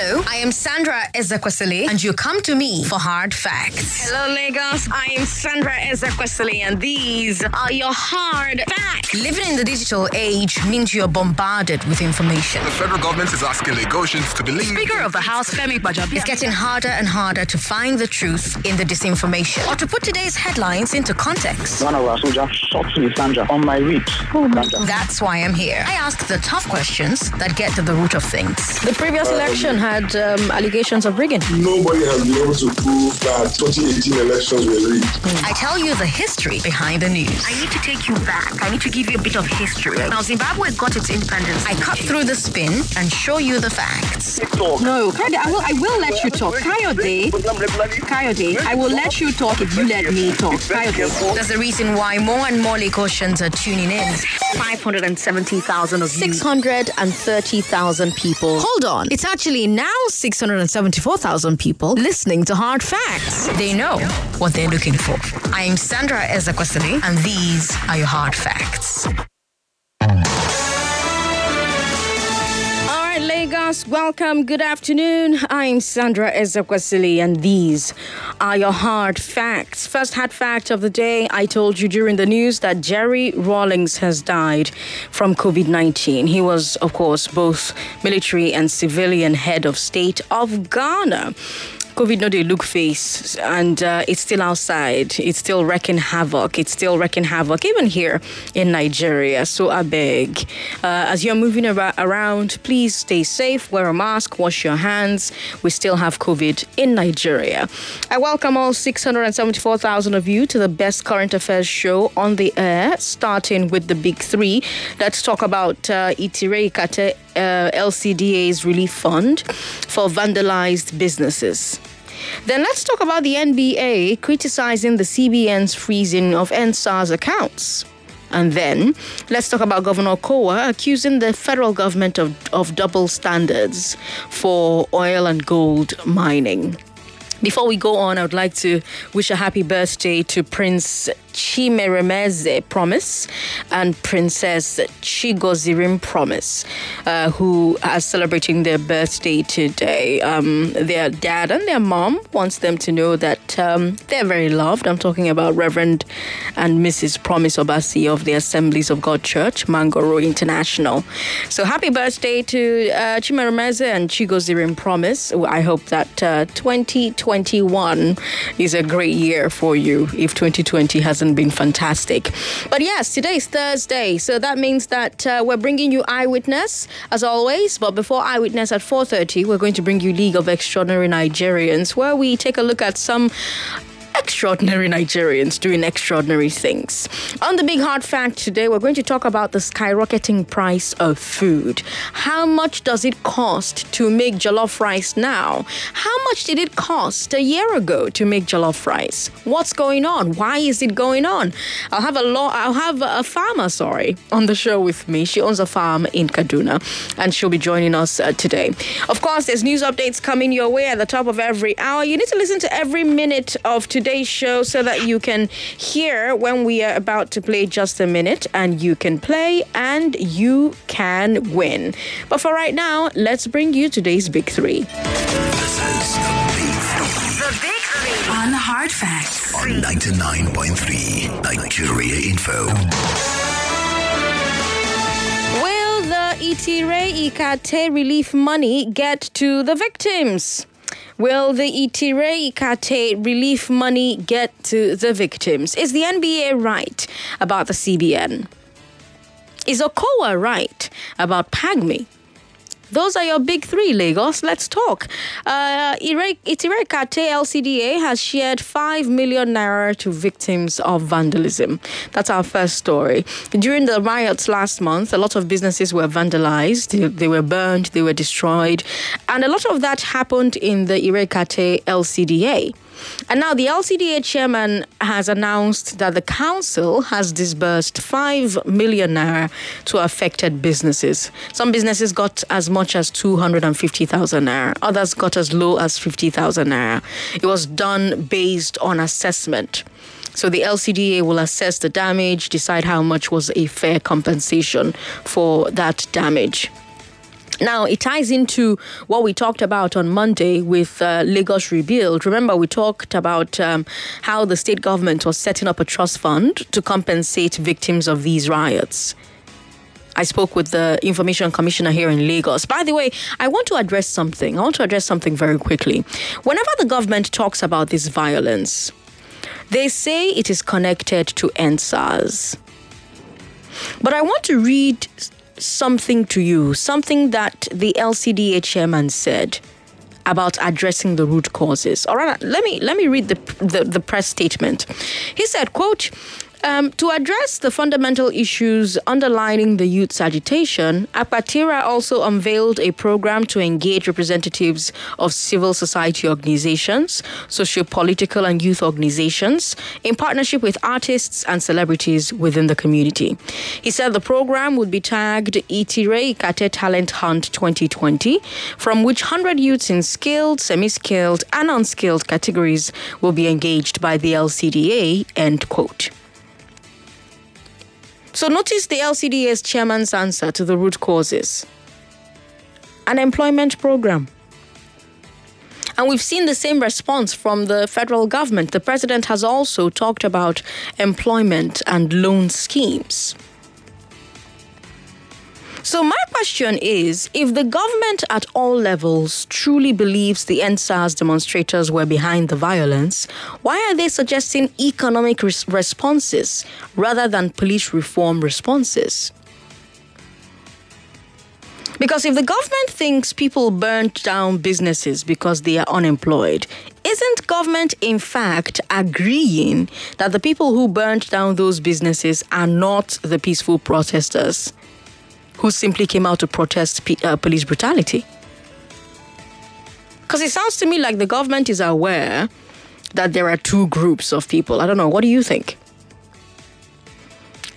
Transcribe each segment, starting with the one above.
Hello, I am Sandra Ezekwesili, and you come to me for hard facts. Hello, Lagos. I am Sandra Ezekwesili, and these are your hard facts. Living in the digital age means you're bombarded with information. The federal government is asking Lagosians to believe. Speaker of the House, Femi Bajabi. It's getting harder and harder to find the truth in the disinformation or to put today's headlines into context. One of our soldiers shot me, Sandra, on my ribs. Oh Sandra. That's why I'm here. I ask the tough questions that get to the root of things. The previous uh, election had um, allegations of rigging. Nobody has been able to prove that 2018 elections were rigged. I tell you the history behind the news. I need to take you back. I need to give you a bit of history. Now, Zimbabwe got its independence. I cut through the spin and show you the facts. No, Kayode, I will, I will let you talk. Kayode, Kayode, I will let you talk if you let me talk. Kayode. There's a reason why more and more Lagosians are tuning in. 570,000 of 630,000 people. Hold on. It's actually now 674,000 people listening to Hard Facts. They know what they're looking for. I am Sandra Ezekwesili, and these are your hard facts. Lagos, welcome. Good afternoon. I'm Sandra Ezekwesili, and these are your hard facts. First hard fact of the day I told you during the news that Jerry Rawlings has died from COVID 19. He was, of course, both military and civilian head of state of Ghana. COVID no dey look face, and uh, it's still outside. It's still wreaking havoc. It's still wreaking havoc, even here in Nigeria. So I beg, uh, as you're moving ar- around, please stay safe, wear a mask, wash your hands. We still have COVID in Nigeria. I welcome all 674,000 of you to the best current affairs show on the air, starting with the big three. Let's talk about uh, Itire uh, LCDA's relief fund for vandalized businesses. Then let's talk about the NBA criticizing the CBN's freezing of EndSARS accounts. And then let's talk about Governor Okowa accusing the federal government of, of double standards for oil and gold mining. Before we go on, I would like to wish a happy birthday to Prince Chimeremeze Promise and Princess Chigozirim Promise, uh, who are celebrating their birthday today. Um, their dad and their mom wants them to know that um, they're very loved. I'm talking about Reverend and Mrs. Promise Obasi of the Assemblies of God Church, Mangoro International. So happy birthday to uh, Chimeremeze and Chigozirim Promise. I hope that uh, 2021 is a great year for you if 2020 hasn't been fantastic. But yes, today is Thursday, so that means that uh, we're bringing you Eyewitness as always. But before Eyewitness at 4:30, we're going to bring you League of Extraordinary Nigerians, where we take a look at some extraordinary Nigerians doing extraordinary things. On the Big Hard Fact today, we're going to talk about the skyrocketing price of food. How much does it cost to make jollof rice now? How much did it cost a year ago to make jollof rice? What's going on? Why is it going on? I'll have a law. I'll have a farmer, sorry, on the show with me. She owns a farm in Kaduna, and she'll be joining us uh, today. Of course, there's news updates coming your way at the top of every hour. You need to listen to every minute of today's show so that you can hear when we are about to play just a minute and you can play and you can win. But for right now, let's bring you today's big three. This is the The big three. On Hard Facts on 99.3 Nigeria Info. Will the Itire Ikate relief money get to the victims? Will the Itire Ikate relief money get to the victims? Is the NBA right about the CBN? Is Okowa right about PAGMI? Those are your big three, Lagos. Let's talk. Uh, Ire- Itire LCDA has shared 5 million naira to victims of vandalism. That's our first story. During the riots last month, a lot of businesses were vandalized, they, were burned, they were destroyed, and a lot of that happened in the Ire Kate LCDA. And now the LCDA chairman has announced that the council has disbursed 5 million naira to affected businesses. Some businesses got as much as 250,000 naira, others got as low as 50,000 naira. It was done based on assessment. So the LCDA will assess the damage, decide how much was a fair compensation for that damage. Now, it ties into what we talked about on Monday with uh, Lagos Rebuild. Remember, we talked about um, how the state government was setting up a trust fund to compensate victims of these riots. I spoke with the information commissioner here in Lagos. By the way, I want to address something. I want to address something very quickly. Whenever the government talks about this violence, they say it is connected to EndSARS. But I want to read something to you, something that the LCDA chairman said about addressing the root causes. All right, let me let me read the the, the press statement. He said, "quote." Um, to address the fundamental issues underlining the youth's agitation, Apatira also unveiled a program to engage representatives of civil society organizations, socio-political and youth organizations, in partnership with artists and celebrities within the community. He said the program would be tagged Itire Ikate Talent Hunt 2020, from which 100 youths in skilled, semi-skilled, and unskilled categories will be engaged by the LCDA, end quote. So notice the LCDS chairman's answer to the root causes. An employment program. And we've seen the same response from the federal government. The president has also talked about employment and loan schemes. So, my question is if the government at all levels truly believes the EndSARS demonstrators were behind the violence, why are they suggesting economic res- responses rather than police reform responses? Because if the government thinks people burnt down businesses because they are unemployed, isn't government in fact agreeing that the people who burnt down those businesses are not the peaceful protesters? Who simply came out to protest uh, police brutality. Because it sounds to me like the government is aware that there are two groups of people. I don't know. What do you think?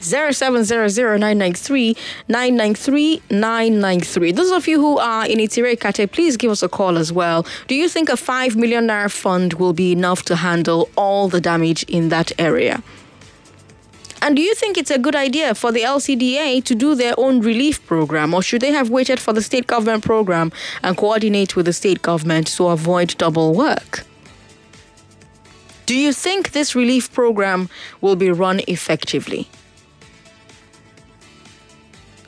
0700-993-993-993. Those of you who are in Itire Kate, please give us a call as well. Do you think a 5 million naira fund will be enough to handle all the damage in that area? And do you think it's a good idea for the LCDA to do their own relief program, or should they have waited for the state government program and coordinate with the state government to avoid double work? Do you think this relief program will be run effectively?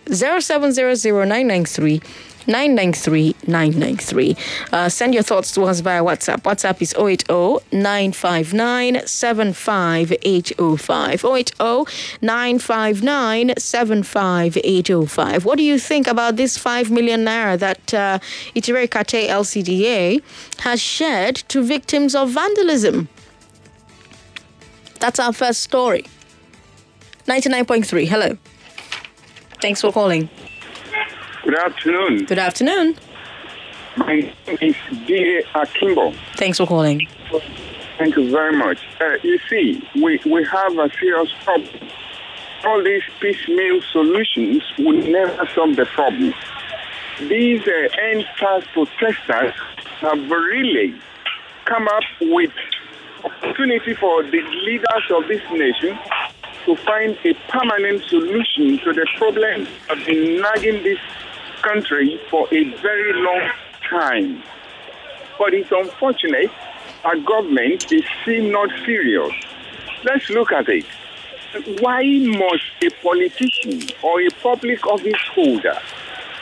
0700993 993 993. Uh, send your thoughts to us via WhatsApp. WhatsApp is 080 959 75805. 080 959 75805. What do you think about this 5 million naira that uh, Itire Kate LCDA has shared to victims of vandalism? That's our first story. 99.3. Hello. Thanks for calling. Good afternoon. Good afternoon. My name is D.A. Akimbo. Thanks for calling. Thank you very much. Uh, you see, we, we have a serious problem. All these piecemeal solutions will never solve the problem. These uh, EndSARS protesters have really come up with opportunity for the leaders of this nation to find a permanent solution to the problem been nagging this country for a very long time. But it's unfortunate our government is still not serious. Let's look at it. Why must a politician or a public office holder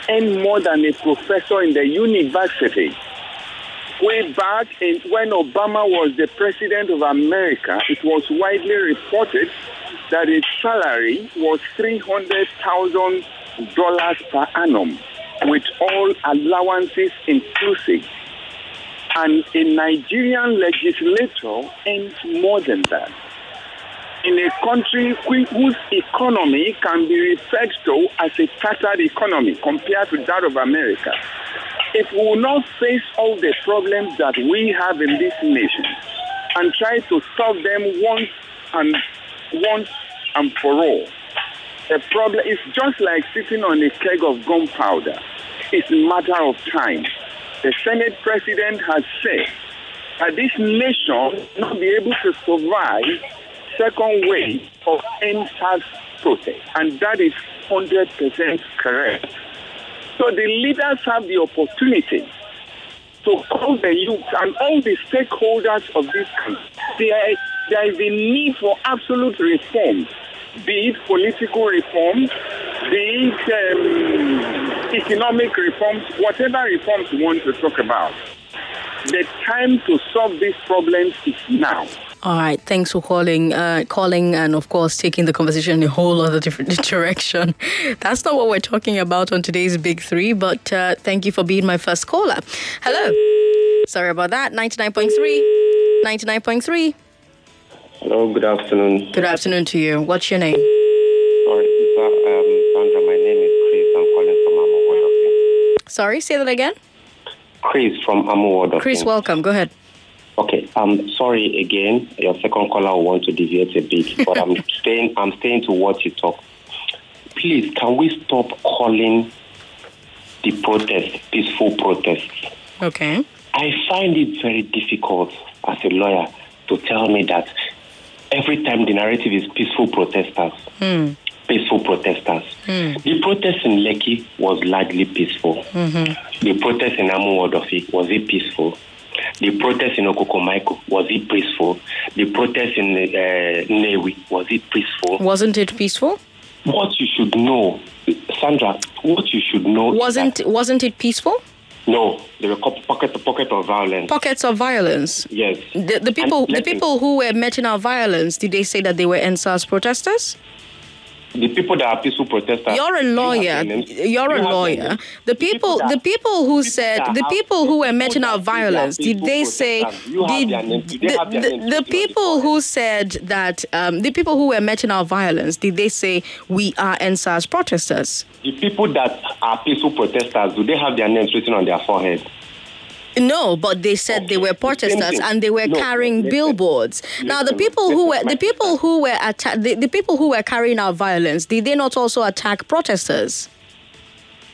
earn more than a professor in the university? Way back in, when Obama was the president of America, it was widely reported that his salary was $300,000 per annum with all allowances inclusive. And a Nigerian legislator earns more than that. In a country whose economy can be referred to as a tattered economy compared to that of America, if we will not face all the problems that we have in this nation and try to solve them once and once and for all, the problem is just like sitting on a keg of gunpowder. It's a matter of time. The Senate president has said that this nation will not be able to survive second wave of EndSARS protest, and that is 100% correct. So the leaders have the opportunity to call the youth and all the stakeholders of this country. There, there is a need for absolute reform, be it political reforms, be it um, economic reforms, whatever reforms we want to talk about. The time to solve these problems is now. All right, thanks for calling, uh, calling, and of course taking the conversation in a whole other different direction. That's not what we're talking about on today's Big Three, but uh, thank you for being my first caller. Hello. Sorry about that. Ninety nine point three. Ninety nine point three. Hello. Good afternoon. Good afternoon to you. What's your name? Sorry, um, Sandra. My name is Chris. I'm calling from Amu Sorry, say that again. Chris from Amu Chris, welcome. Go ahead. Okay, I'm sorry again. Your second caller will want to deviate a bit, but I'm staying. I'm staying to what you talk. Please, can we stop calling the protest peaceful protests? Okay. I find it very difficult as a lawyer to tell me that every time the narrative is peaceful protesters, Hmm. peaceful protesters. The protest in Lekki was largely peaceful. Mm-hmm. The protest in Amuwo Odofin was it peaceful? The protest in Okokomaiko was it peaceful? The protest in uh, Newi was it peaceful? Wasn't it peaceful? What you should know, Sandra, what you should know. Wasn't wasn't it peaceful? No, there were couple pocket pocket of violence. Pockets of violence. yes. The, the people the me- people who were meting out violence, did they say that they were EndSARS protesters? The people that are peaceful protesters. You're a lawyer. You're a lawyer. The people, the people who said, the people who were the meting people out that say they violence, did they say, protesters, you have did their names. Do they the, the, names the written on the people who said that, um, the people who were meting out violence, did they say we are EndSARS protesters? The people that are peaceful protesters, do they have their names written on their forehead? No, but they said they were protesters and they were No, carrying listen. billboards. now, the Listen, people who were the people who were atta- the, the people who were carrying out violence, did they not also attack protesters?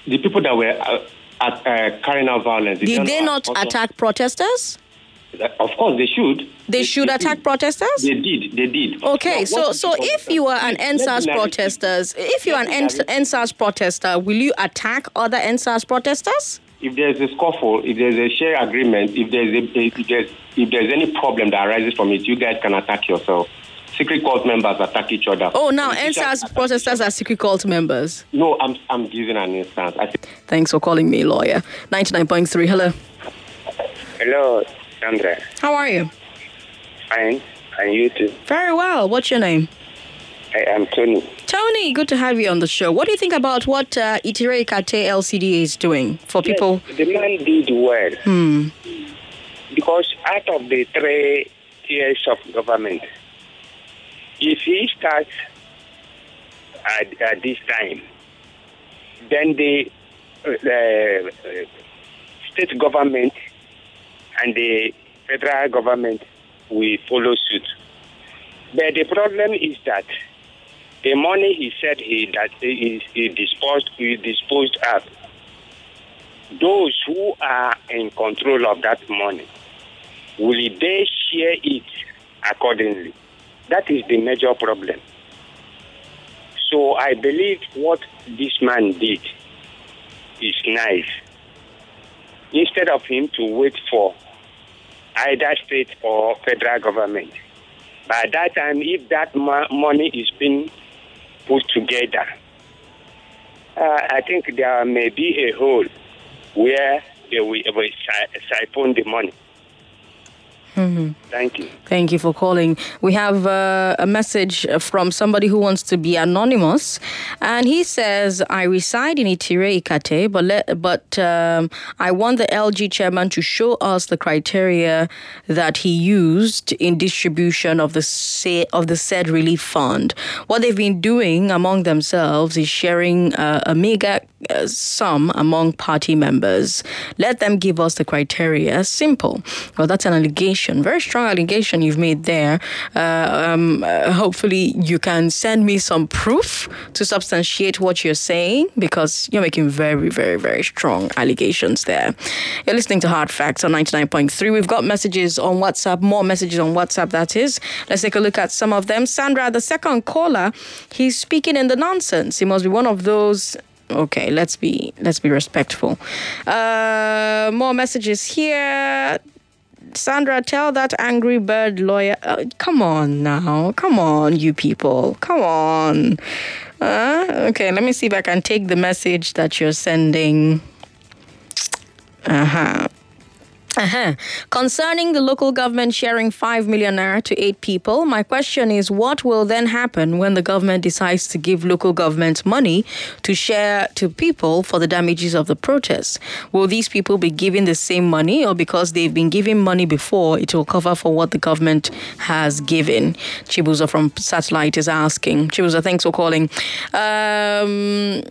The people that were uh, at, uh, carrying out violence, Did they not also- attack protesters? Of course, they should. They should attack did. protesters? They did. They did. Okay, so so if you are an EndSARS protesters, if you are an EndSARS protester, will you attack other EndSARS protesters? If there's a scuffle, if there's a share agreement, if there's a, if there's if there's any problem that arises from it, you guys can attack yourself. Secret cult members attack each other. Oh, now Politicians EndSARS protesters are secret cult members. No, I'm I'm giving an instance. I think Thanks for calling me, lawyer. Ninety nine point three. Hello, Hello, Sandra. how are you? Fine. And you too. Very well. What's your name? I am Tony. Tony, good to have you on the show. What do you think about what uh, Itire Kate LCD is doing for people? Yes, the man did well Hmm. because out of the three tiers of government, if he starts at, at this time, then the, uh, the uh, state government and the federal government will follow suit. But the problem is that the money he said he that he, he disposed he disposed of, those who are in control of that money, will they share it accordingly? That is the major problem. So I believe what this man did is nice. Instead of him to wait for either state or federal government, by that time, if that mo- money is being put together, uh, I think there may be a hole where they will, siphon the money. Mhm. Thank you. Thank you for calling. We have uh, a message from somebody who wants to be anonymous, and he says, "I reside in Itire Ikate, but let, but um, I want the LG chairman to show us the criteria that he used in distribution of the say, of the said relief fund. What they've been doing among themselves is sharing uh, a mega uh, sum among party members. Let them give us the criteria. Simple. Well, that's an allegation, very strong allegation you've made there. Uh, um, uh, hopefully, you can send me some proof to substantiate what you're saying because you're making very, very, very strong allegations there. You're listening to Hard Facts on 99.3. We've got messages on WhatsApp, more messages on WhatsApp, that is. Let's take a look at some of them. Sandra, the second caller, he's speaking in the nonsense. He must be one of those Okay, let's be let's be respectful. Uh, more messages here. Sandra, tell that angry bird lawyer. Uh, come on now, come on, you people, come on. Uh, okay, let me see if I can take the message that you're sending. Uh huh. Uh-huh. Concerning the local government sharing 5 million naira to eight people, my question is what will then happen when the government decides to give local governments money to share to people for the damages of the protests? Will these people be given the same money or because they've been given money before, it will cover for what the government has given? Chibuza from Satellite is asking. Chibuza, thanks for calling. Um,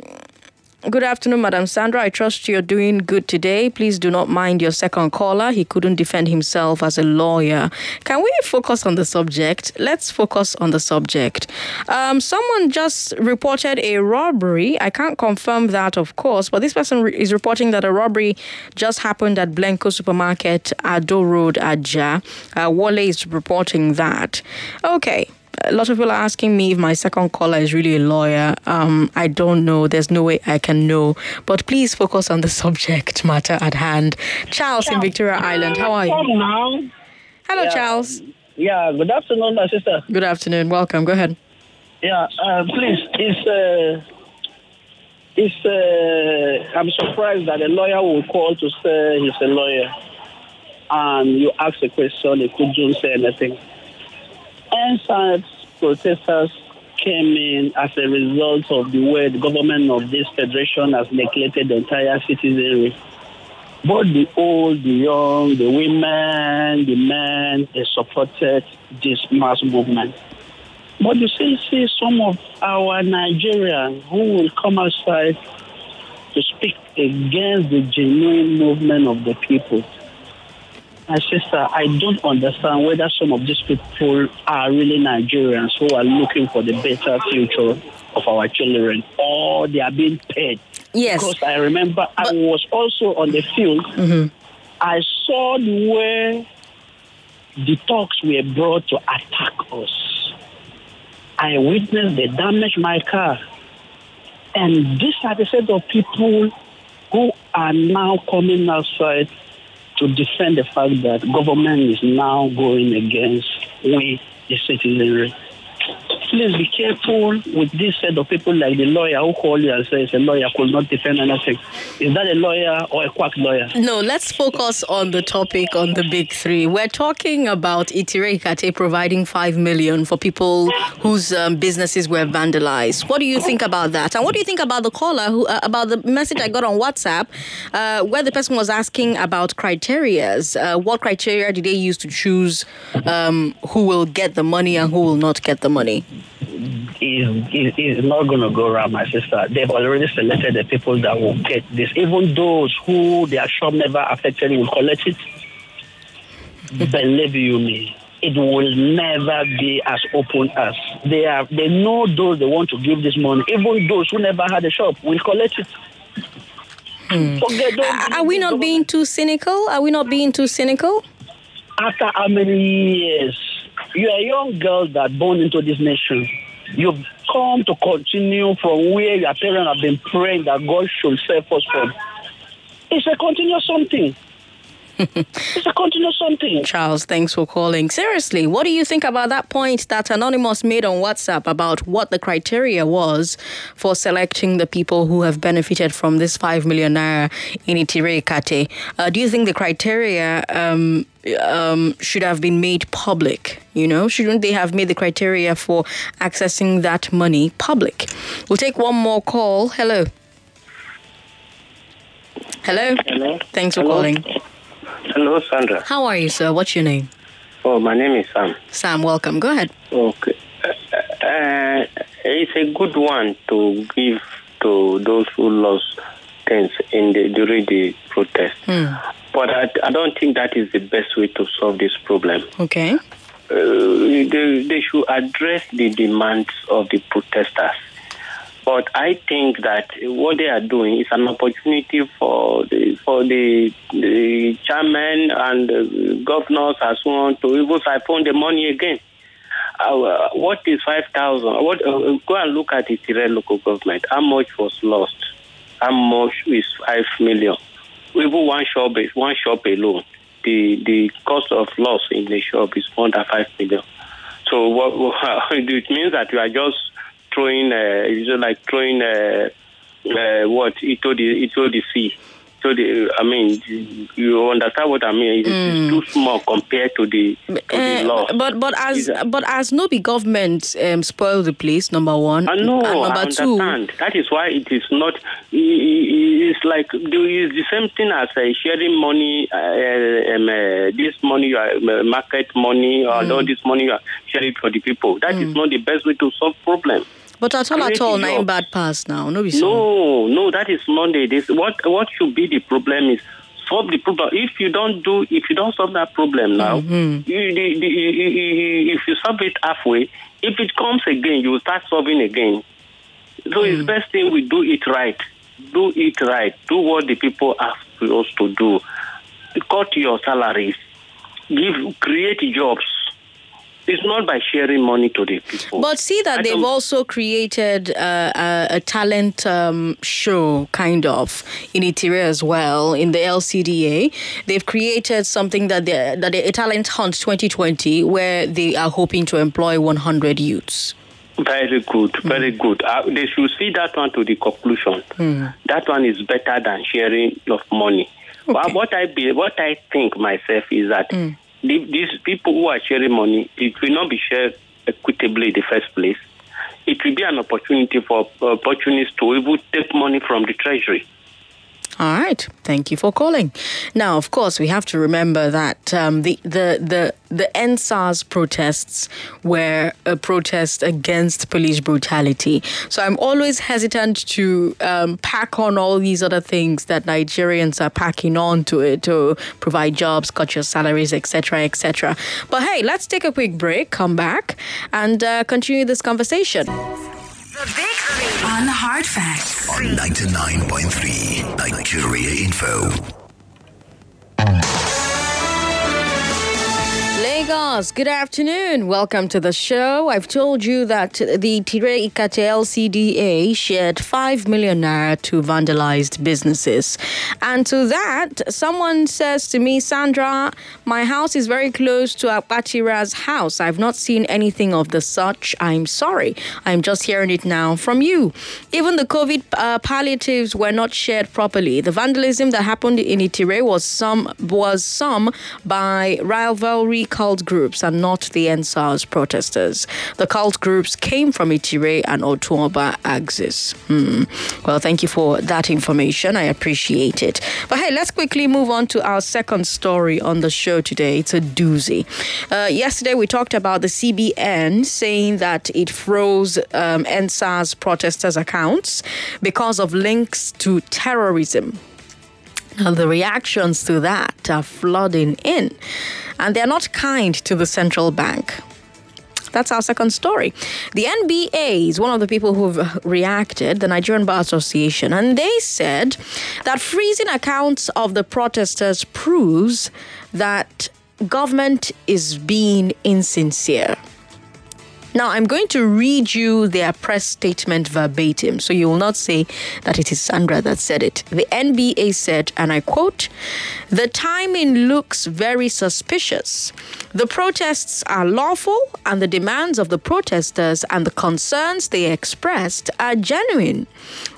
Good afternoon, Madam Sandra. I trust you're doing good today. Please do not mind your second caller. He couldn't defend himself as a lawyer. Can we focus on the subject? Let's focus on the subject. Um, someone just reported a robbery. I can't confirm that, of course, but this person re- is reporting that a robbery just happened at Blanco Supermarket, Ado Road, Aja. Uh, Wale is reporting that. Okay a lot of people are asking me if my second caller is really a lawyer. Um, I don't know. There's no way I can know. But please focus on the subject matter at hand. Charles in Victoria Island, how are you? Hello, Yeah. Charles. Yeah, good afternoon, my sister. Good afternoon. Welcome. Go ahead. Yeah, uh, please, it's, uh, it's, uh, I'm surprised that a lawyer will call to say he's a lawyer and you ask a question, he couldn't say anything. EndSARS protesters came in as a result of the way the government of this federation has neglected the entire citizenry. Both the old, the young, the women, the men, they supported this mass movement. But you see, see some of our Nigerians who will come outside to speak against the genuine movement of the people. My sister, I don't understand whether some of these people are really Nigerians who are looking for the better future of our children, or they are being paid. Yes. Because I remember I was also on the field. Mm-hmm. I saw the way the talks were brought to attack us. I witnessed the damage my car. And these are the set of people who are now coming outside to defend the fact that government is now going against we, the citizenry. Please be careful with this set of people like the lawyer who call you and says a lawyer could not defend anything. Is that a lawyer or a quack lawyer? No, let's focus on the topic on the big three. We're talking about Itire Kate providing five million for people whose um, businesses were vandalized. What do you think about that? And what do you think about the caller who uh, about the message I got on WhatsApp, uh, where the person was asking about criterias? Uh, what criteria did they use to choose um, who will get the money and who will not get the money? Is, is, is not going to go around, my sister. They've already selected the people that will get this. Even those who their shop never affected will collect it. Believe you me, it will never be as open as they are. They know those they want to give this money. Even those who never had a shop will collect it. Hmm. Forget those Are we not being too cynical? Are we not being too cynical? after how many years? You're a young girl that born into this nation. You've come to continue from where your parents have been praying that God should save us from. It's a continuous something. It's a continuous something. Charles, thanks for calling. Seriously, what do you think about that point that Anonymous made on WhatsApp about what the criteria was for selecting the people who have benefited from this 5 million naira in Itire Kate? Uh, do you think the criteria um, um, should have been made public? You know, shouldn't they have made the criteria for accessing that money public? We'll take one more call. Hello. Hello. Hello. Thanks for Hello. calling. Hello, Sandra. How are you, sir? What's your name? Oh, my name is Sam. Sam, welcome. Go ahead. Okay. Uh, uh, it's a good one to give to those who lost things in the during the protest. Hmm. But I, I don't think that is the best way to solve this problem. Okay. Uh, they, they should address the demands of the protesters. But I think that what they are doing is an opportunity for the for the, the chairman and the governors and so on to even siphon the money again. Uh, what is five thousand? Uh, go and look at the Tirel local government. How much was lost how much is five million. Even one shop one shop alone. The the cost of loss in the shop is than five million. So what, what it means that you are just throwing, uh, it's just like throwing uh, uh, what into the into the sea. So the, I mean, you understand what I mean? It's, Mm. too small compared to the, to the Eh, loss. but but as but as no be government um, spoil the place number one I know, and I number two. That is why it is not. It's like do- it's the same thing as uh, sharing money. Uh, um, uh, this money, uh, market money, or Mm. all this money you are sharing for the people. That is not the best way to solve problem. But at all at all nine bad pass now no. No, no, that is Monday. this. What what should be the problem is solve the problem. If you don't do, if you don't solve that problem now, Mm-hmm. you, the, the, you- if you solve it halfway, if it comes again, you will start solving again. So it's Mm. best thing we do it right. Do it right. Do what the people ask us to do. Cut your salaries. Give create jobs. It's not by sharing money to the people. But see that I they've also created uh, a, a talent um, show, kind of, in Itire as well, in the LCDA. They've created something that they that a talent hunt 2020, where they are hoping to employ 100 youths. Very good, very good. Uh, they should see that one to the conclusion. That one is better than sharing of money. But what I be, what I think myself is that the, these people who are sharing money, it will not be shared equitably in the first place. It will be an opportunity for opportunists to even take money from the treasury. All right. Thank you for calling. Now, of course, we have to remember that um, the the the the EndSARS protests were a protest against police brutality. So I'm always hesitant to um, pack on all these other things that Nigerians are packing on to it to provide jobs, cut your salaries, etc., etc. But hey, let's take a quick break, come back, and uh, continue this conversation. On Hard Facts. On 99.3 Nigeria Info. Lagos, good afternoon. Welcome to the show. I've told you that the Tire Ikate LCDA shared 5 million naira to vandalized businesses. And to that, someone says to me, Sandra, my house is very close to Apatira's house. I've not seen anything of the such. I'm sorry. I'm just hearing it now from you. Even the COVID uh, palliatives were not shared properly. The vandalism that happened in Itire was some was some by rivalry cult groups are not the EndSARS protesters. The cult groups came from Itire and Otuoba Axis. Hmm. Well, thank you for that information. I appreciate it. But hey, let's quickly move on to our second story on the show today. It's a doozy. Uh, yesterday, we talked about the CBN saying that it froze um, EndSARS protesters' accounts because of links to terrorism. Now, the reactions to that are flooding in, and they're not kind to the central bank. That's our second story. The NBA is one of the people who've reacted, the Nigerian Bar Association, and they said that freezing accounts of the protesters proves that government is being insincere. Now, I'm going to read you their press statement verbatim, so you will not say that it is Sandra that said it. The NBA said, and I quote, The timing looks very suspicious. The protests are lawful, and the demands of the protesters and the concerns they expressed are genuine.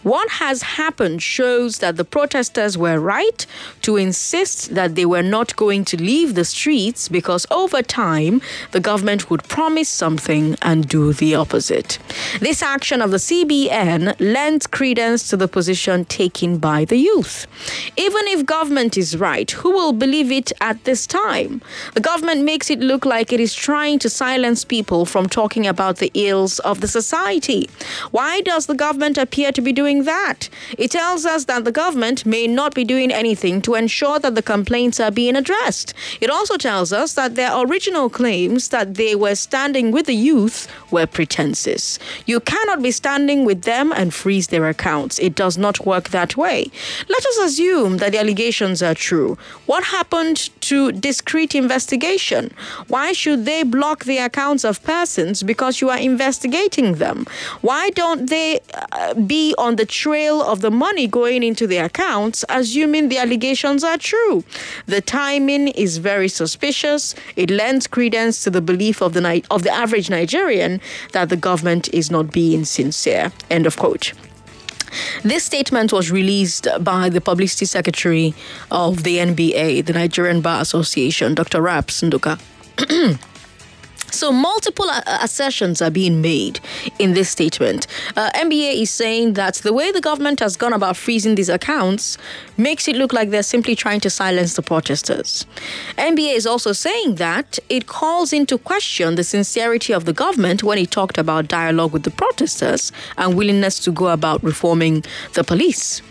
What has happened shows that the protesters were right to insist that they were not going to leave the streets because over time the government would promise something and do the opposite. This action of the CBN lends credence to the position taken by the youth. Even if government is right, who will believe it at this time? The government makes it look like it is trying to silence people from talking about the ills of the society. Why does the government appear to be doing that? It tells us that the government may not be doing anything to ensure that the complaints are being addressed. It also tells us that their original claims that they were standing with the youth were pretenses. You cannot be standing with them and freeze their accounts. It does not work that way. Let us assume that the allegations are true. What happened to discreet investigation? Why should they block the accounts of persons because you are investigating them? Why don't they uh, be on the trail of the money going into the accounts, assuming the allegations are true? The timing is very suspicious. It lends credence to the belief of the of the average Nigerian that the government is not being sincere. End of quote. This statement was released by the publicity secretary of the NBA, the Nigerian Bar Association, Dr. Raps Nduka. So, multiple uh, assertions are being made in this statement. Uh, NBA is saying that the way the government has gone about freezing these accounts makes it look like they're simply trying to silence the protesters. NBA is also saying that it calls into question the sincerity of the government when it talked about dialogue with the protesters and willingness to go about reforming the police.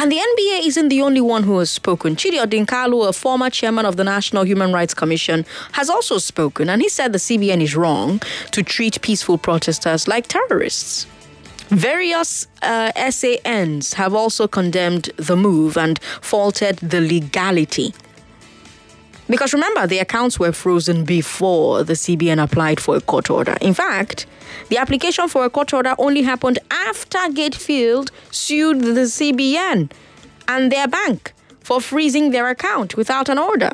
And the NBA isn't the only one who has spoken. Chidi Odinkalu, a former chairman of the National Human Rights Commission, has also spoken, and he said the CBN is wrong to treat peaceful protesters like terrorists. Various uh, SANs have also condemned the move and faulted the legality. Because remember, the accounts were frozen before the CBN applied for a court order. In fact, the application for a court order only happened after Gatefield sued the CBN and their bank for freezing their account without an order.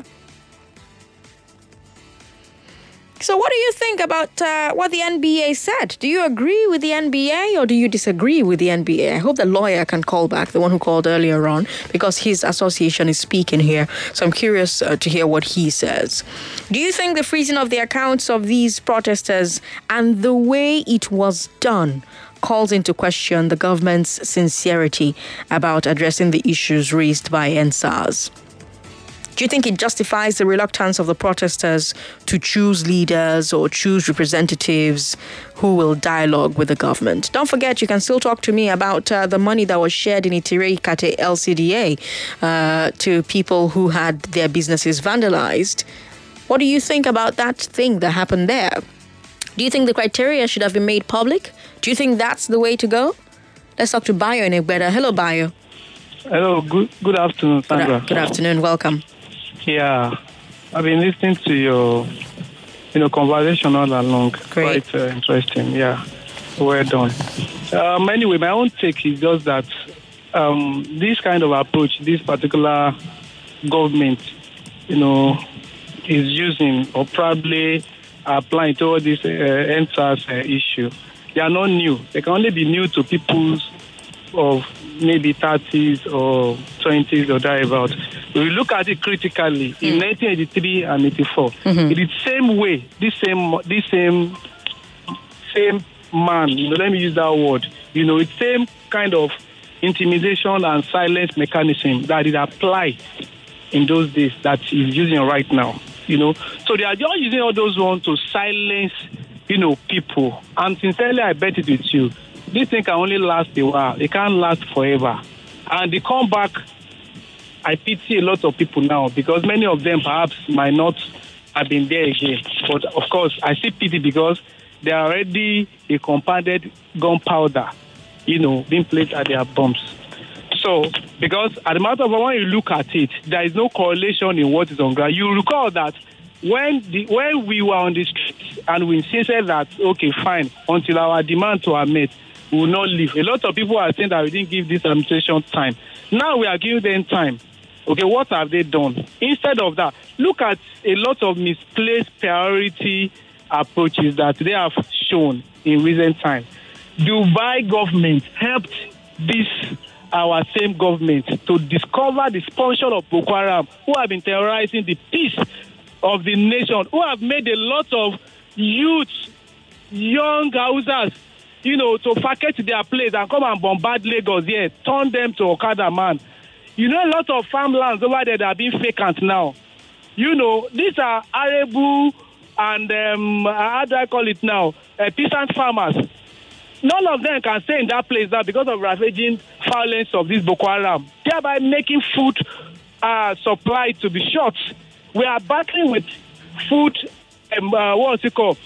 So, what do you think about uh, what the NBA said? Do you agree with the NBA or do you disagree with the NBA? I hope the lawyer can call back, the one who called earlier on, because his association is speaking here. So, I'm curious uh, to hear what he says. Do you think the freezing of the accounts of these protesters and the way it was done calls into question the government's sincerity about addressing the issues raised by EndSARS? Do you think it justifies the reluctance of the protesters to choose leaders or choose representatives who will dialogue with the government? Don't forget, you can still talk to me about uh, the money that was shared in Itire Kate LCDA uh, to people who had their businesses vandalized. What do you think about that thing that happened there? Do you think the criteria should have been made public? Do you think that's the way to go? Let's talk to Bayo in Egbeda. Hello, Bayo. Hello, good, good afternoon, Sandra. Good, good afternoon, welcome. Yeah, I've been listening to your, you know, conversation all along. Great. Quite uh, interesting. Yeah, well done. Um, anyway, my own take is just that um, this kind of approach, this particular government, you know, is using or probably applying toward this uh, EndSARS uh, issue. They are not new. They can only be new to people's of maybe 30s or 20s or thereabout. We look at it critically, mm. in 1983 and 84, mm-hmm. it is same way, this same, this same, same man, you know, let me use that word, you know, it's same kind of intimidation and silence mechanism that is applied in those days that is using right now, you know. So they are just using all those ones to silence, you know, people. And sincerely, I bet it with you this thing can only last a while. It can't last forever. And the comeback, I pity a lot of people now because many of them perhaps might not have been there again. But of course, I see pity because they are already a compounded gunpowder, you know, being placed at their bombs. So, because at the matter of when you look at it, there is no correlation in what is on ground. You recall that when the when we were on the streets and we insisted that okay, fine, until our demands were met, we will not leave. A lot of people are saying that we didn't give this administration time. Now we are giving them time. Okay, what have they done? Instead of that, look at a lot of misplaced priority approaches that they have shown in recent times. Dubai government helped this our same government to discover the sponsor of Boko Haram who have been terrorizing the peace of the nation, who have made a lot of youth, young Hausas you know, to vacate their place and come and bombard Lagos here, turn them to Okada man. You know, a lot of farmlands over there that are being vacant now. You know, these are Arabu and um, how do I call it now? Uh, peasant farmers. None of them can stay in that place now because of ravaging violence of this Boko Haram, thereby making food uh, supply to be short. We are battling with food, um, uh, what's it called?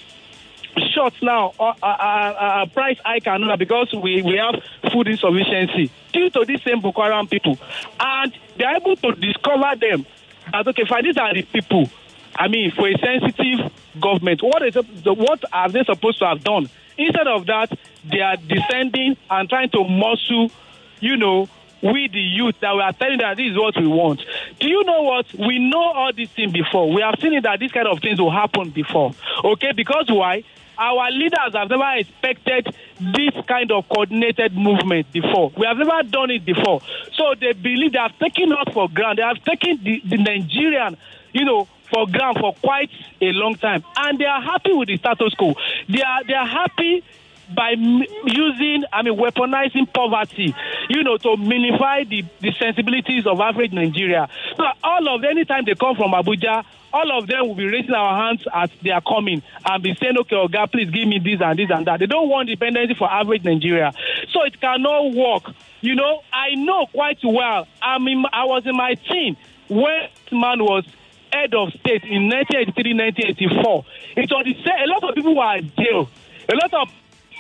Short now, uh, uh, uh, price hike and because we, we have food insufficiency due to these same Boko Haram people. And they're able to discover them that okay, fine, these are the people. I mean, for a sensitive government, what is what are they supposed to have done? Instead of that, they are descending and trying to muscle, you know, we the youth that we are telling that this is what we want. Do you know what? We know all these things before. We have seen it that these kind of things will happen before. Okay, because why? Our leaders have never expected this kind of coordinated movement before. We have never done it before. So they believe they have taken us for granted. They have taken the, the Nigerian, you know, for granted for quite a long time. And they are happy with the status quo. They are they are happy by using, I mean, weaponizing poverty, you know, to minify the, the sensibilities of average Nigeria. So all of anytime they come from Abuja, all of them will be raising our hands as they are coming and be saying, okay, Oga, please give me this and this and that. They don't want dependency for average Nigeria. So it cannot work. You know, I know quite well. I mean, I was in my team when man was head of state in 1983, 1984. It was the same. A lot of people were in jail. A lot of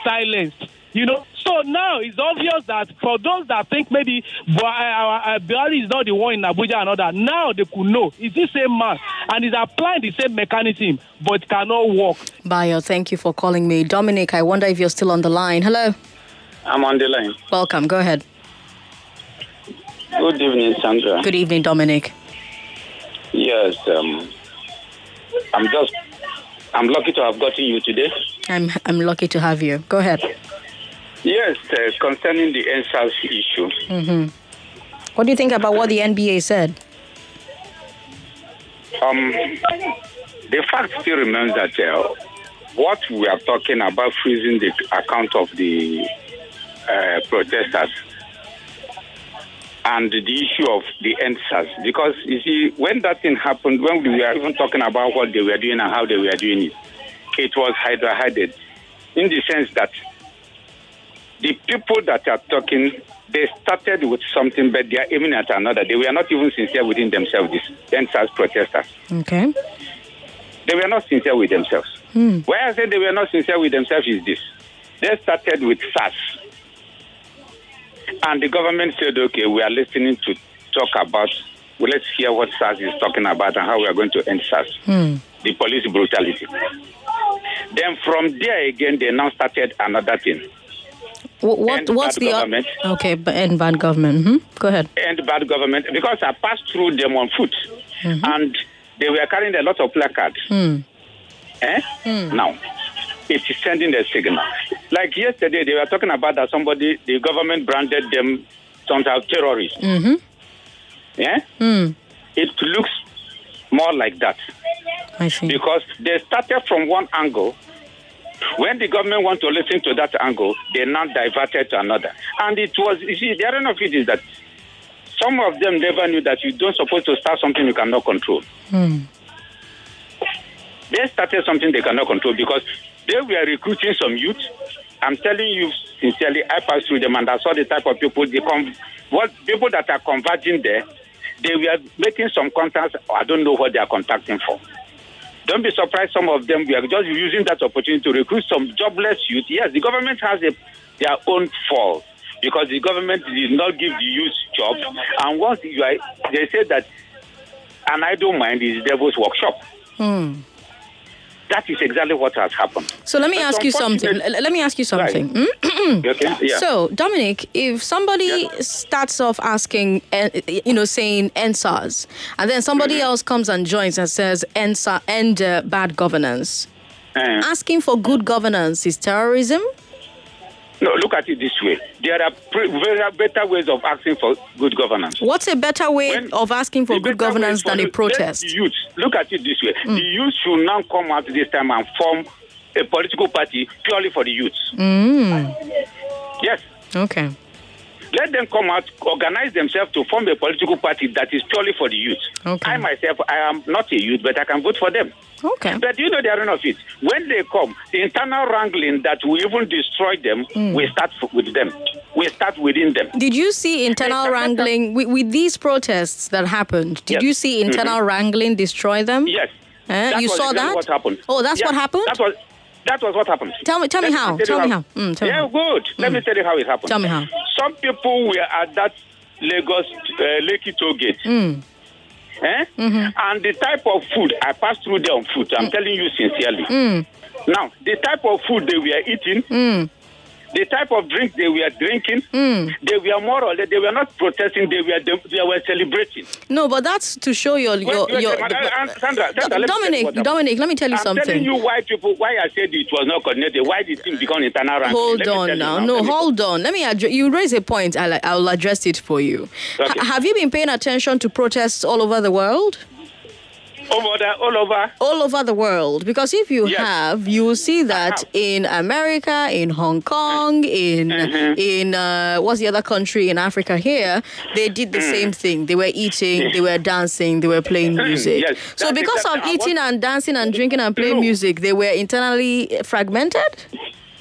silenced. You know, so now it's obvious that for those that think maybe uh, uh, uh, Buhari is not the one in Abuja and all that, now they could know it's the same man and he's applying the same mechanism, but it cannot work. Bayo, thank you for calling me. Dominic, I wonder if you're still on the line. Hello. I'm on the line. Welcome. Go ahead. Good evening, Sandra. Good evening, Dominic. Yes, um, I'm just, I'm lucky to have gotten you today. I'm I'm lucky to have you. Go ahead. Yes, uh, concerning the EndSARS issue. hmm What do you think about what the NBA said? Um, the fact still remains that uh, what we are talking about freezing the account of the uh, protesters and the issue of the EndSARS, because you see, when that thing happened, when we were even talking about what they were doing and how they were doing it, it was hydra-headed in the sense that the people that are talking, they started with something, but they are aiming at another. They were not even sincere within themselves, these EndSARS protesters. Okay. They were not sincere with themselves. Hmm. Why I say they were not sincere with themselves is this. They started with SARS. And the government said, okay, we are listening to talk about, well, let's hear what SARS is talking about and how we are going to end SARS, Hmm. the police brutality. Then from there again, they now started another thing. Wh- What what's the government. okay? But and bad government. hmm Go ahead. End bad government because I passed through them on foot and they were carrying a lot of placards. Hmm. Eh? Now, it is sending a signal. Like yesterday, they were talking about that somebody, the government branded them some type of terrorists. Mm-hmm. Yeah? Hmm. It looks more like that I see. because they started from one angle. When the government want to listen to that angle, they now diverted to another. And it was, you see, the irony of it is that some of them never knew that you don't supposed to start something you cannot control. Hmm. They started something they cannot control because they were recruiting some youth. I'm telling you sincerely, I passed through them and I saw the type of people they come, what people that are converging there. They were making some contacts. I don't know what they are contacting for. Don't be surprised. Some of them were just using that opportunity to recruit some jobless youth. Yes, the government has a, their own fault because the government did not give the youth jobs. And once you are, they say that an idle mind is devil's workshop. Hmm. That is exactly what has happened. So let me But ask you something. Let me ask you something. Hmm? Okay? Yeah. So, Dominic, if somebody starts off asking, eh, you know, saying EndSARS, and then somebody Mm-hmm. else comes and joins and says NSA end uh, bad governance, Eh. asking for good governance is terrorism? No, look at it this way. There are pre- very better ways of asking for good governance. What's a better way of asking for good governance than a protest? The youth, look at it this way. The youth should now come out this time and form a political party purely for the youth. Mm. Yes. Okay. Let them come out, organize themselves to form a political party that is purely for the youth. Okay. I myself, I am not a youth, but I can vote for them. Okay. But you know they are of it. When they come, the internal wrangling that will even destroy them, we start with them. We start within them. Did you see internal wrangling with, with these protests that happened? Did Yes. you see internal Mhm. wrangling destroy them? Yes. Eh, you saw exactly that? What happened? Oh, that's Yeah, what happened? That was that was what happened. Tell me, tell me how. Tell me how. Mm, tell yeah, how. good. Let me tell you how it happened. Tell me how. Some people were at that Lagos uh, Lekki toll gate. Mm. Eh? And the type of food, I passed through there on foot. I'm telling you sincerely. Mm. Now, the type of food they were eating, Mm. The type of drink they were drinking, Mm. they were more or less, they were not protesting, they were they, they were celebrating. No, but that's to show your your, Wait, wait, your Sandra, Sandra, let you Dominic. happened. Dominic, let me tell you I'm something. telling you why people, why I said it was not coordinated, why the thing become internal ranking. Hold Let on now. No, Let hold on. Let me address. You raise a point. I'll, I'll address it for you. Okay. Ha- have you been paying attention to protests all over the world? Over all over. All over the world. Because if you have, you will see that in America, in Hong Kong, in in uh, what's the other country in Africa here, they did the same thing. They were eating, they were dancing, they were playing music. Yes, So because of eating and dancing and drinking and playing music, they were internally fragmented.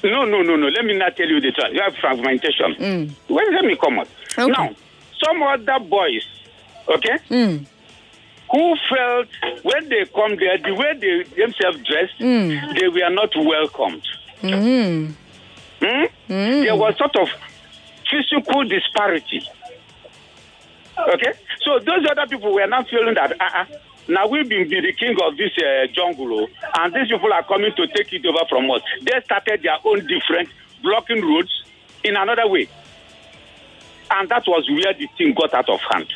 No, no, no, no. Let me not tell you the truth. You have fragmentation. Mm. Well, let me come out. Now, some other boys, okay, Mm. Who felt when they come there, the way they themselves dressed, Mm. they were not welcomed. Mm. Hmm? There was sort of physical disparity. Okay? So those other people were not feeling that, uh-uh, now we've been be the king of this uh, jungle, oh, and these people are coming to take it over from us. They started their own different blocking roads in another way. And that was where the thing got out of hand.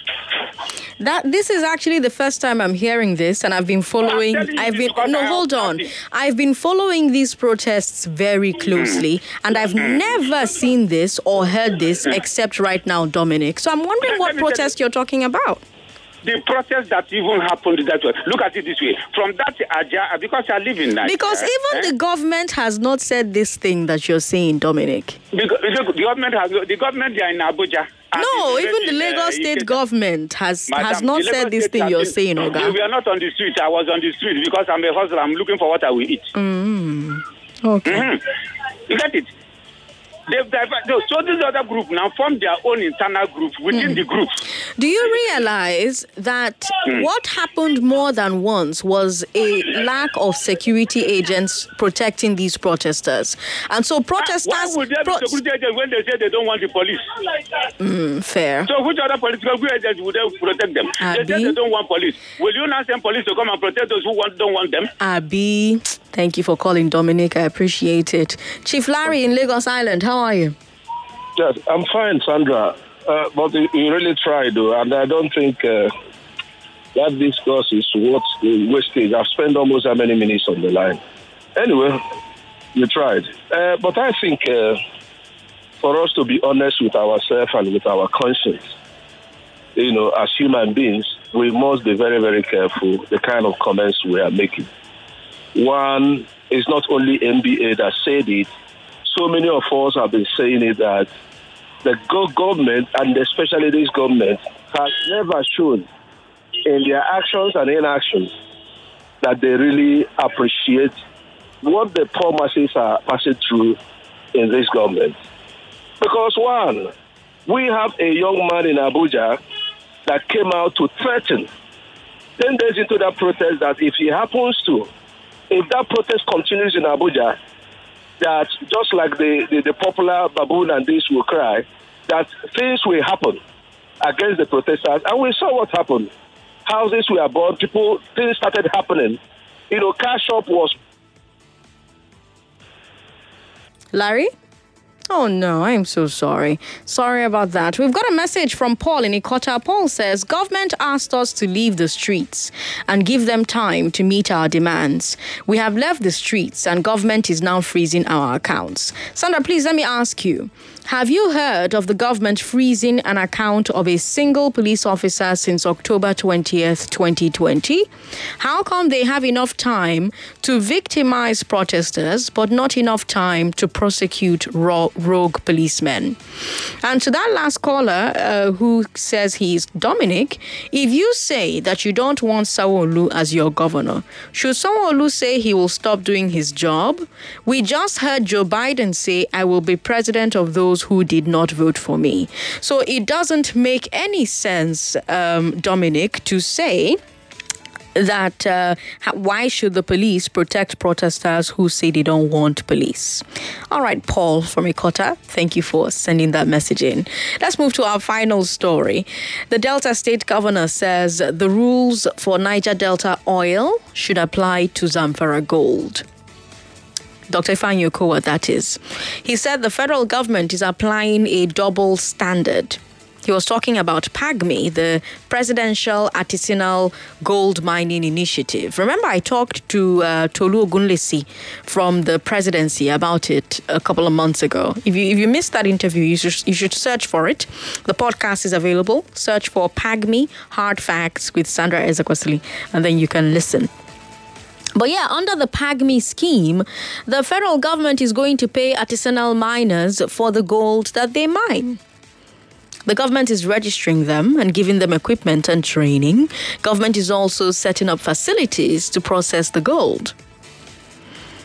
That this is actually the first time I'm hearing this, and I've been following. I've been no, hold on. I've been following these protests very mm-hmm. closely, and I've mm-hmm. never seen this or heard this mm-hmm. except right now, Dominic. So I'm wondering what protest you're talking about. The protest that even happened that way. Look at it this way. From that Aja, because I live in Nigeria. Because even eh, the government has not said this thing that you're saying, Dominic. because the, the government has the government they are in Abuja. No, even the uh, Lagos State government has Madam, has not said this thing you're been- saying, Oga. We are not on the street. I was on the street because I'm a hustler. I'm looking for what I will eat. Mm. Okay. Mhm. You get it? They've diver- so- so this other group now form their own internal group within Hmm. the group. Do you realize that Mm. what happened more than once was a lack of security agents protecting these protesters? And so protesters. Why would there be security agents when they say they don't want the police? Mm, fair. So which other political agents would they protect them? They say they don't want police. Will you not send police to come and protect those who want, don't want them? Abi, thank you for calling, Dominic. I appreciate it. Chief Larry in Lagos Island, how are you? Yes, I'm fine, Sandra. Uh, but you, really tried, and I don't think uh, that discourse is worth wastage. I've spent almost how many minutes on the line. Anyway, you tried. Uh, but I think uh, for us to be honest with ourselves and with our conscience, you know, as human beings, we must be very, very careful the kind of comments we are making. One is not only NBA that said it, so many of us have been saying it that the government, and especially this government, has never shown in their actions and inactions that they really appreciate what the poor masses are passing through in this government. Because one, we have a young man in Abuja that came out to threaten 10 days into that protest that if he happens to, if that protest continues in Abuja, that just like the, the, the popular baboon and this will cry, that things will happen against the protesters. And we saw what happened. Houses were burned, people, things started happening. You know, cash shop was Larry? Oh no, I'm so sorry. Sorry about that. We've got a message from Paul in Ikota. Paul says, Government asked us to leave the streets and give them time to meet our demands. We have left the streets and government is now freezing our accounts. Sandra, please let me ask you. Have you heard of the government freezing an account of a single police officer since October 20th, 2020? How come they have enough time to victimize protesters but not enough time to prosecute ro- rogue policemen? And to that last caller uh, who says he's Dominic, if you say that you don't want Sanwo-Olu as your governor, should Sanwo-Olu say he will stop doing his job? We just heard Joe Biden say, I will be president of those who did not vote for me. So it doesn't make any sense, um, Dominic, to say that uh, why should the police protect protesters who say they don't want police? All right, Paul from Ikota, thank you for sending that message in. Let's move to our final story. The Delta State Governor says the rules for Niger Delta oil should apply to Zamfara gold. Dr. Ifeanyi Okowa, that is. He said the federal government is applying a double standard he was talking about PAGMI, the Presidential Artisanal Gold Mining Initiative. Remember, I talked to uh, Tolu Ogunlesi from the presidency about it a couple of months ago. If you, if you missed that interview, you should, you should search for it. The podcast is available. Search for PAGMI Hard Facts with Sandra Ezekwesili, and then you can listen. But yeah, under the PAGMI scheme, the federal government is going to pay artisanal miners for the gold that they mine. The government is registering them and giving them equipment and training. Government is also setting up facilities to process the gold.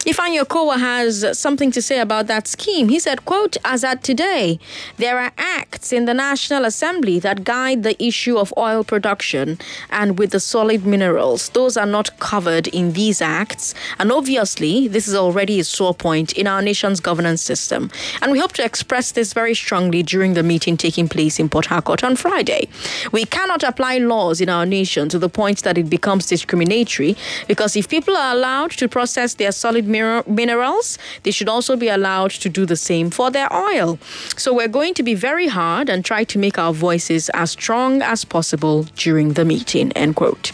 Ifeanyi Okowa has something to say about that scheme. He said, quote, as at today, there are acts in the National Assembly that guide the issue of oil production and with the solid minerals. Those are not covered in these acts. And obviously, this is already a sore point in our nation's governance system. And we hope to express this very strongly during the meeting taking place in Port Harcourt on Friday. We cannot apply laws in our nation to the point that it becomes discriminatory because if people are allowed to process their solid minerals, minerals, they should also be allowed to do the same for their oil. So we're going to be very hard and try to make our voices as strong as possible during the meeting. End quote.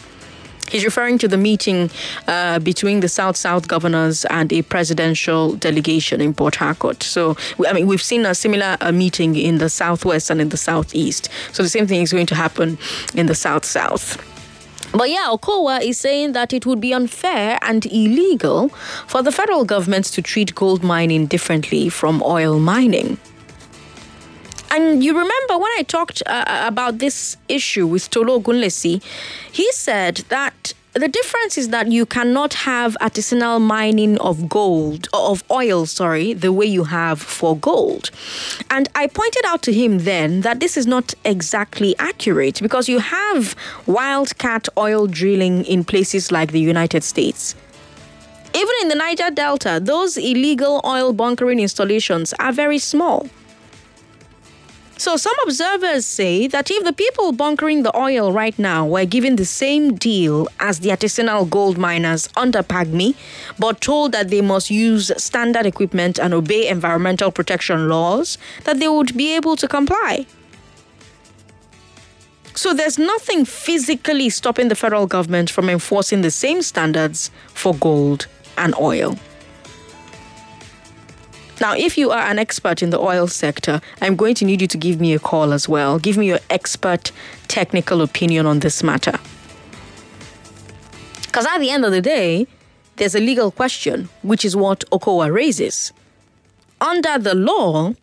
He's referring to the meeting uh, between the South South governors and a presidential delegation in Port Harcourt. So, I mean, we've seen a similar uh, meeting in the Southwest and in the Southeast. So, the same thing is going to happen in the South South. But yeah, Okowa is saying that it would be unfair and illegal for the federal government to treat gold mining differently from oil mining. And you remember when I talked uh, about this issue with Tolu Ogunlesi, he said that the difference is that you cannot have artisanal mining of gold, of oil, sorry, the way you have for gold. And I pointed out to him then that this is not exactly accurate because you have wildcat oil drilling in places like the United States. Even in the Niger Delta, those illegal oil bunkering installations are very small. So, some observers say that if the people bunkering the oil right now were given the same deal as the artisanal gold miners under PAGMI, but told that they must use standard equipment and obey environmental protection laws, that they would be able to comply. So, there's nothing physically stopping the federal government from enforcing the same standards for gold and oil. Now, if you are an expert in the oil sector, I'm going to need you to give me a call as well. Give me your expert technical opinion on this matter. Because at the end of the day, there's a legal question, which is what Okowa raises. Under the law,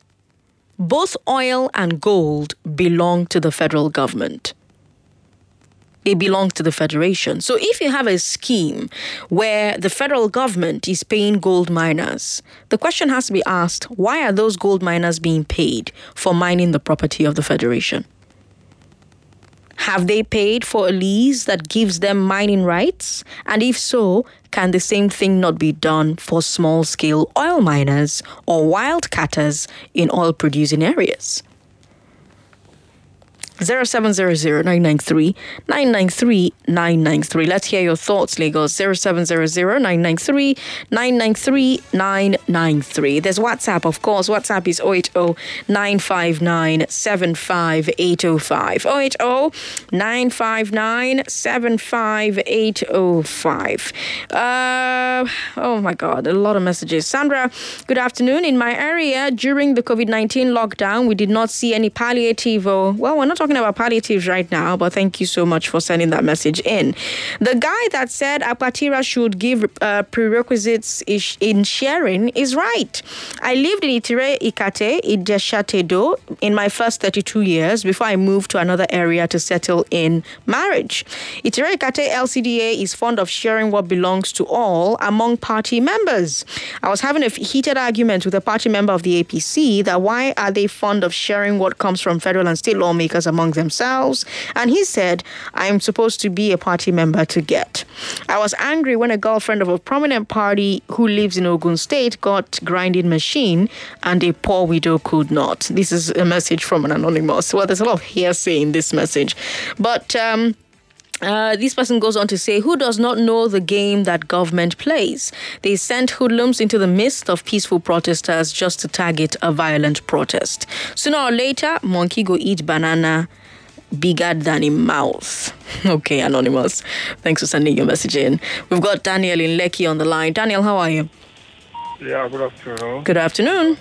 both oil and gold belong to the federal government they belong to the federation. So if you have a scheme where the federal government is paying gold miners, the question has to be asked why are those gold miners being paid for mining the property of the federation? Have they paid for a lease that gives them mining rights? And if so, can the same thing not be done for small scale oil miners or wildcatters in oil producing areas? 0700-993-993-993. Let's hear your thoughts, Lagos. 0700-993-993-993. There's WhatsApp, of course. WhatsApp is 080-959-75805. 080-959-75805. Uh, oh my God, a lot of messages. Sandra, good afternoon. In my area, during the COVID-19 lockdown, we did not see any palliative or, well, we're not talking about palliatives right now, but thank you so much for sending that message in. The guy that said Apatira should give uh, prerequisites in sharing is right. I lived in Itire Ikate, Ideshatedo, in my first 32 years before I moved to another area to settle in marriage. Itire Ikate LCDA is fond of sharing what belongs to all among party members. I was having a heated argument with a party member of the APC that why are they fond of sharing what comes from federal and state lawmakers among themselves. And he said, I am supposed to be a party member to get. I was angry when a girlfriend of a prominent party who lives in Ogun State got grinding machine and a poor widow could not. This is a message from an anonymous. Well, there's a lot of hearsay in this message. But um, uh, this person goes on to say, Who does not know the game that government plays? They sent hoodlums into the midst of peaceful protesters just to target a violent protest. Sooner or later, monkey go eat banana bigger than a mouth. Okay, Anonymous. Thanks for sending your message in. We've got Daniel in Lekki on the line. Daniel, how are you? Yeah, good afternoon. Good afternoon.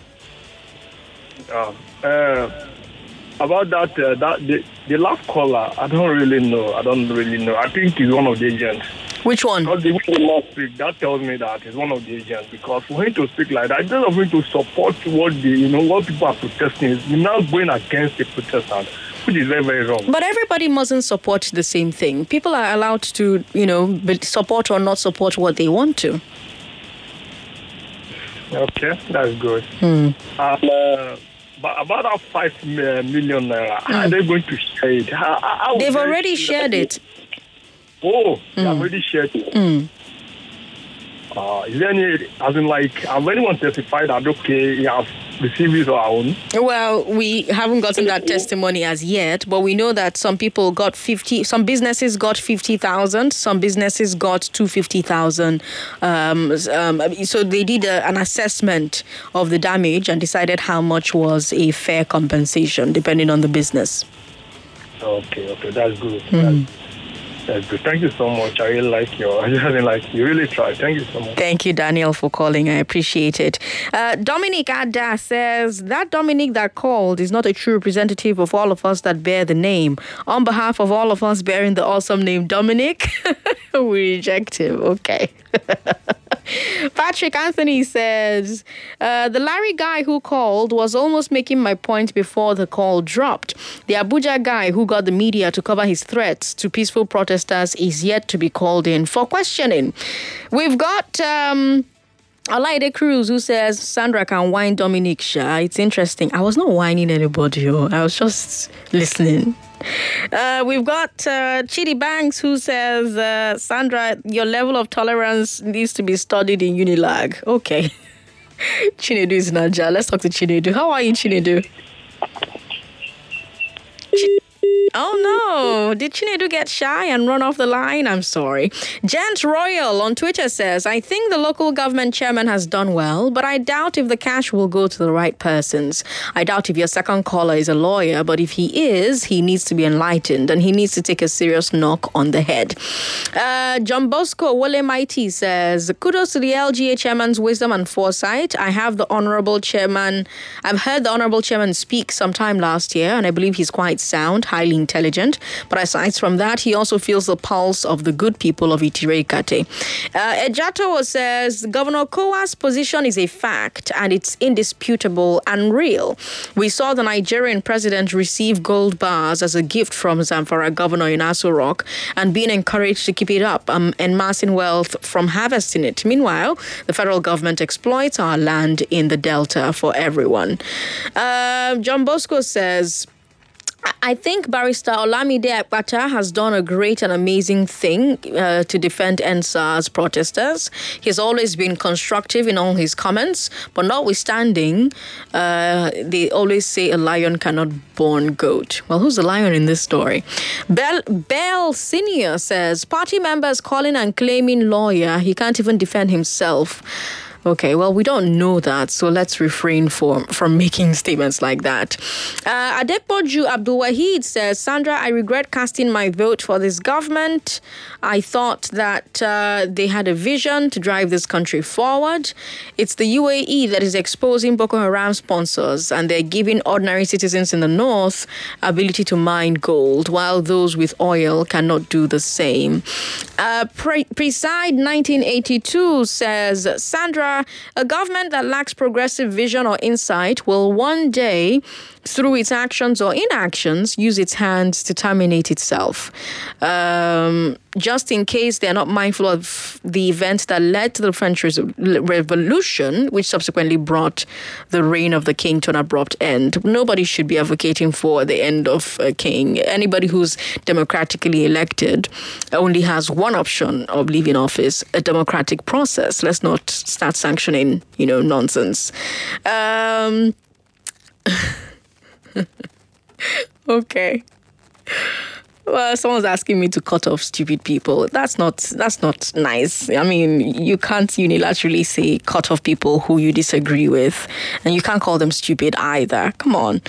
Um, uh, about that, uh, that the, the last caller, I don't really know. I don't really know. I think he's one of the agents. Which one? Because the way he last speak, that tells me that he's one of the agents. Because for him to speak like that, instead of him to support what the you know what people are protesting, he's now going against the protesters, which is very very wrong. But everybody mustn't support the same thing. People are allowed to, you know, support or not support what they want to. Okay, that's good. Hmm. And uh, about that five uh, naira, how are they going to share it? How, how- They've they- already shared it. Oh, they have already shared it. Mm. Uh, is there any, as in like, have anyone testified that, okay, he has received his own? Well, we haven't gotten that testimony as yet, but we know that some people got 50, some businesses got 50,000, some businesses got 250,000. Um, um, so they did a, an assessment of the damage and decided how much was a fair compensation depending on the business. Okay, okay, that's good. Mm. That's good. Thank you so much. I really like your, I really like, you really try. Thank you so much. Thank you, Daniel, for calling. I appreciate it. Uh, Dominic Ada says that Dominic that called is not a true representative of all of us that bear the name. On behalf of all of us bearing the awesome name Dominic, we reject him. Okay. Patrick Anthony says uh, the Larry guy who called was almost making my point before the call dropped. The Abuja guy who got the media to cover his threats to peaceful protesters is yet to be called in for questioning. We've got. Um, Alaide Cruz, who says Sandra can whine Dominic Shah. It's interesting. I was not whining anybody, oh. I was just listening. Uh, we've got uh, Chidi Banks, who says, uh, Sandra, your level of tolerance needs to be studied in Unilag. Okay. Chinedu is Naja. Let's talk to Chinedu. How are you, Chinedu? Chi- Oh no! Did Chinedu get shy and run off the line? I'm sorry. Gent Royal on Twitter says, I think the local government chairman has done well, but I doubt if the cash will go to the right persons. I doubt if your second caller is a lawyer, but if he is, he needs to be enlightened and he needs to take a serious knock on the head. Uh, John Bosco Wole Mighty says, Kudos to the LGA chairman's wisdom and foresight. I have the honorable chairman, I've heard the honorable chairman speak sometime last year, and I believe he's quite sound, highly intelligent. But aside from that, he also feels the pulse of the good people of Itire Ikate. Uh, Ejato says Governor Okowa's position is a fact and it's indisputable and real. We saw the Nigerian president receive gold bars as a gift from Zamfara governor in Aso Rock and being encouraged to keep it up um, and amassing wealth from harvesting it. Meanwhile, the federal government exploits our land in the Delta for everyone. Uh, John Bosco says, I think Barrister Olamide Akpata has done a great and amazing thing uh, to defend EndSARS protesters. He's always been constructive in all his comments, but notwithstanding, uh, they always say a lion cannot born goat. Well, who's the lion in this story? Bell, Bell Senior says party members calling and claiming lawyer, he can't even defend himself. Okay, well, we don't know that, so let's refrain from, from making statements like that. Uh, Adepoju Abdul Wahid says, Sandra, I regret casting my vote for this government. I thought that uh, they had a vision to drive this country forward. It's the UAE that is exposing Boko Haram sponsors, and they're giving ordinary citizens in the north ability to mine gold, while those with oil cannot do the same. Uh, Pre- Preside 1982 says, Sandra, a government that lacks progressive vision or insight will one day through its actions or inactions, use its hands to terminate itself. Um, just in case they're not mindful of the events that led to the French Revolution, which subsequently brought the reign of the king to an abrupt end. Nobody should be advocating for the end of a king. Anybody who's democratically elected only has one option of leaving office a democratic process. Let's not start sanctioning, you know, nonsense. Um, okay well, someone's asking me to cut off stupid people. That's not that's not nice. I mean, you can't unilaterally say cut off people who you disagree with, and you can't call them stupid either. Come on,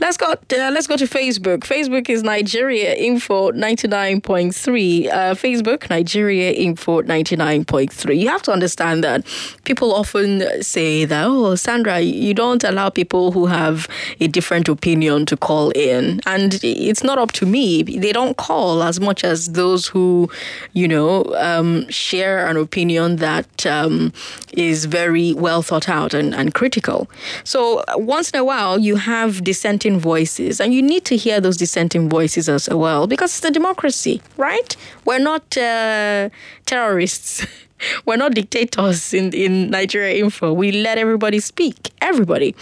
let's go. Uh, let's go to Facebook. Facebook is Nigeria Info ninety nine point three. Uh, Facebook Nigeria Info ninety nine point three. You have to understand that people often say that oh, Sandra, you don't allow people who have a different opinion to call in, and it's not up to me. They don't call as much as those who, you know, um, share an opinion that um, is very well thought out and, and critical. So once in a while, you have dissenting voices, and you need to hear those dissenting voices as well because it's a democracy, right? We're not uh, terrorists. We're not dictators in, in Nigeria Info. We let everybody speak. Everybody.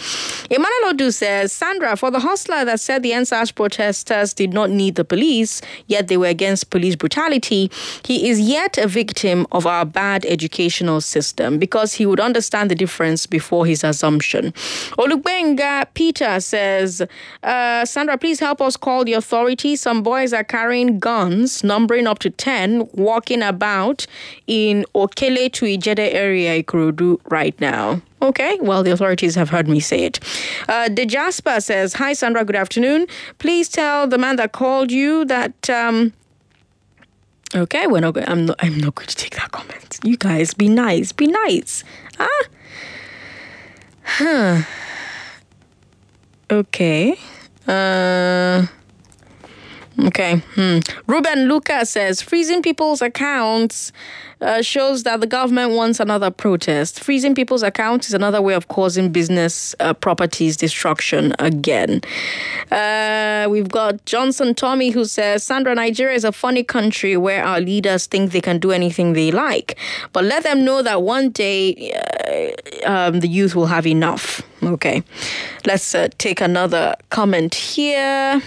Emmanuel Odu says, Sandra, for the hustler that said the EndSARS protesters did not need the police, yet they were against police brutality, he is yet a victim of our bad educational system because he would understand the difference before his assumption. Olugbenga Peter says, uh, Sandra, please help us call the authorities. Some boys are carrying guns, numbering up to 10, walking about in Okele to Ijede area, Ikorodu, right now. Okay, well, the authorities have heard me say it. Uh, De Jasper says, Hi, Sandra, good afternoon. Please tell the man that called you that. Um, okay, we're not I'm not, I'm not going to take that comment. You guys, be nice, be nice. Ah? Huh. Okay. Uh. Okay. Hmm. Ruben Lucas says freezing people's accounts uh, shows that the government wants another protest. Freezing people's accounts is another way of causing business uh, properties destruction again. Uh, we've got Johnson Tommy who says Sandra, Nigeria is a funny country where our leaders think they can do anything they like, but let them know that one day uh, um, the youth will have enough. Okay. Let's uh, take another comment here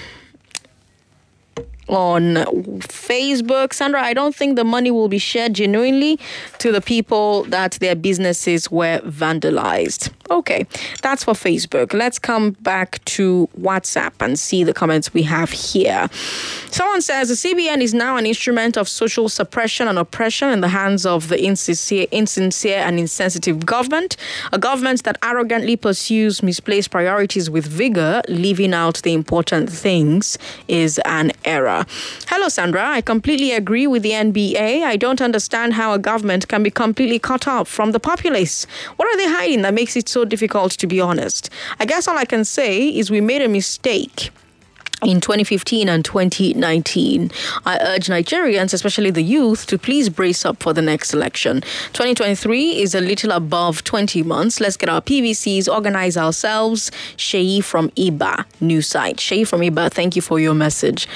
on Facebook. Sandra, I don't think the money will be shared genuinely to the people that their businesses were vandalized. Okay, that's for Facebook. Let's come back to WhatsApp and see the comments we have here. Someone says the CBN is now an instrument of social suppression and oppression in the hands of the insincere, insincere and insensitive government, a government that arrogantly pursues misplaced priorities with vigor, leaving out the important things, is an error. Hello, Sandra. I completely agree with the NBA. I don't understand how a government can be completely cut off from the populace. What are they hiding that makes it so difficult, to be honest? I guess all I can say is we made a mistake in 2015 and 2019. I urge Nigerians, especially the youth, to please brace up for the next election. 2023 is a little above 20 months. Let's get our PVCs, organize ourselves. Shei from Iba, new site. Shei from Iba, thank you for your message.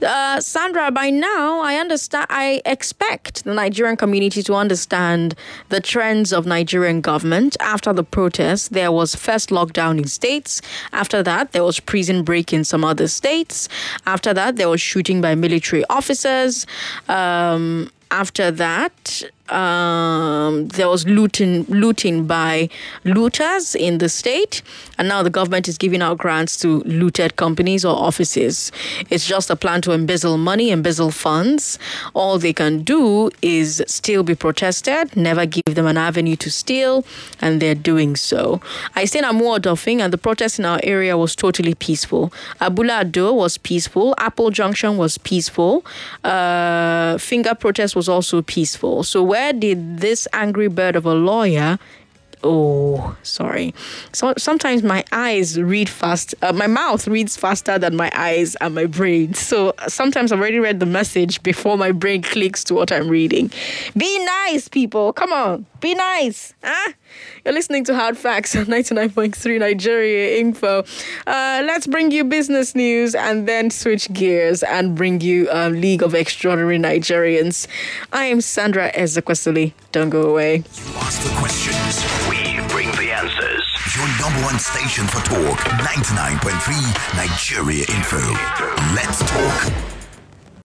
Uh, Sandra, by now, I understand, I expect the Nigerian community to understand the trends of Nigerian government. After the protests, there was first lockdown in states. After that, there was prison break in some other states States. After that, there was shooting by military officers. Um, after that, um, there was looting looting by looters in the state, and now the government is giving out grants to looted companies or offices. It's just a plan to embezzle money, embezzle funds. All they can do is still be protested, never give them an avenue to steal, and they're doing so. I stayed at Amuwo Odofin, and the protest in our area was totally peaceful. Abule Ado was peaceful. Apple Junction was peaceful. Uh, Finger protest was also peaceful. So where did this angry bird of a lawyer Oh, sorry. So sometimes my eyes read fast. Uh, my mouth reads faster than my eyes and my brain. So sometimes I've already read the message before my brain clicks to what I'm reading. Be nice, people. Come on, be nice. Huh? You're listening to Hard Facts on 99.3 Nigeria Info. Uh, let's bring you business news and then switch gears and bring you League of Extraordinary Nigerians. I am Sandra Ezekwesili. Don't go away. You the questions, we bring the answers. Your number one station for talk 99.3 Nigeria Info. Let's talk